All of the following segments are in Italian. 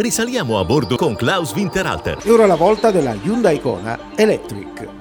Risaliamo a bordo con Klaus Winterhalter. E ora la volta della Hyundai Kona Electric.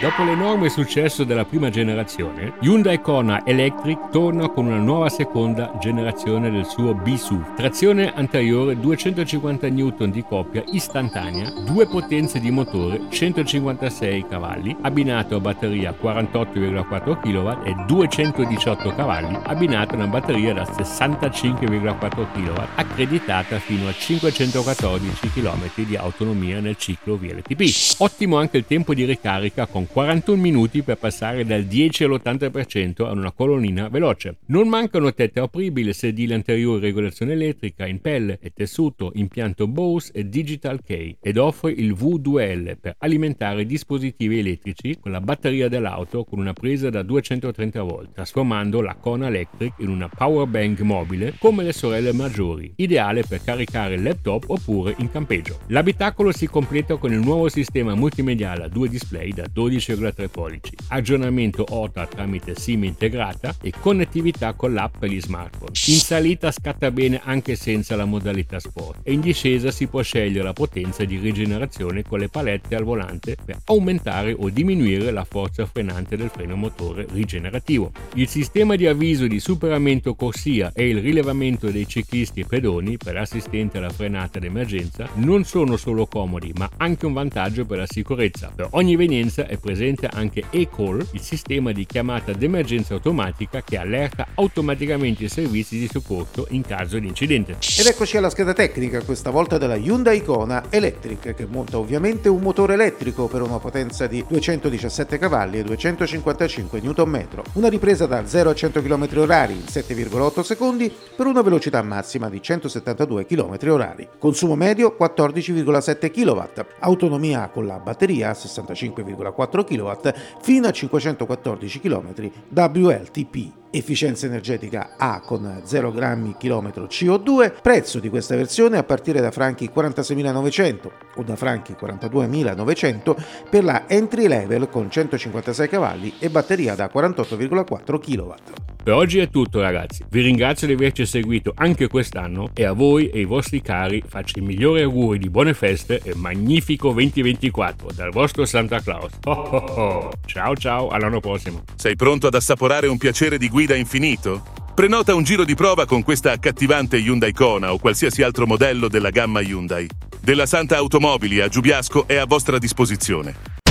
Dopo l'enorme successo della prima generazione, Hyundai Kona Electric torna con una nuova seconda generazione del suo B-SUV. Trazione anteriore 250 N di coppia istantanea, due potenze di motore 156 cavalli, abbinato a batteria 48,4 kW e 218 cavalli, abbinato a una batteria da 65,4 kW, accreditata fino a 514 km di autonomia nel ciclo VLTP. Ottimo anche il tempo di ricarica con 41 minuti per passare dal 10 all'80% a una colonnina veloce. Non mancano tette apribili, sedile anteriore regolazione elettrica in pelle e tessuto, impianto Bose e Digital Key ed offre il V2L per alimentare dispositivi elettrici con la batteria dell'auto con una presa da 230 volt, trasformando la Kona Electric in una power bank mobile come le sorelle maggiori, ideale per caricare laptop oppure in campeggio. L'abitacolo si completa con il nuovo sistema multimediale a due display da 12,3 pollici, aggiornamento OTA tramite SIM integrata e connettività con l'app per gli smartphone. In salita scatta bene anche senza la modalità sport e in discesa si può scegliere la potenza di rigenerazione con le palette al volante per aumentare o diminuire la forza frenante del freno motore rigenerativo. Il sistema di avviso di superamento corsia e il rilevamento dei ciclisti e pedoni per assistente alla frenata d'emergenza non sono solo comodi ma anche un vantaggio per la sicurezza. Per ogni evenienza è presente anche eCall, il sistema di chiamata d'emergenza automatica che allerta automaticamente i servizi di soccorso in caso di incidente. Ed eccoci alla scheda tecnica, questa volta della Hyundai Kona Electric, che monta ovviamente un motore elettrico per una potenza di 217 cavalli e 255 Nm, una ripresa da 0 a 100 km/h in 7,8 secondi per una velocità massima di 172 km/h, consumo medio 14,7 kW, autonomia con la batteria 65,4 4 kW fino a 514 km WLTP. Efficienza energetica A con 0 grammi km CO2, prezzo di questa versione a partire da franchi 46.900 o da franchi 42.900 per la entry level con 156 cavalli e batteria da 48,4 kW. Per oggi è tutto ragazzi, vi ringrazio di averci seguito anche quest'anno e a voi e ai vostri cari faccio i migliori auguri di buone feste e magnifico 2024 dal vostro Santa Claus. Oh oh oh. Ciao ciao, all'anno prossimo. Sei pronto ad assaporare un piacere di guida infinito? Prenota un giro di prova con questa accattivante Hyundai Kona o qualsiasi altro modello della gamma Hyundai. Della Santa Automobili a Giubiasco è a vostra disposizione.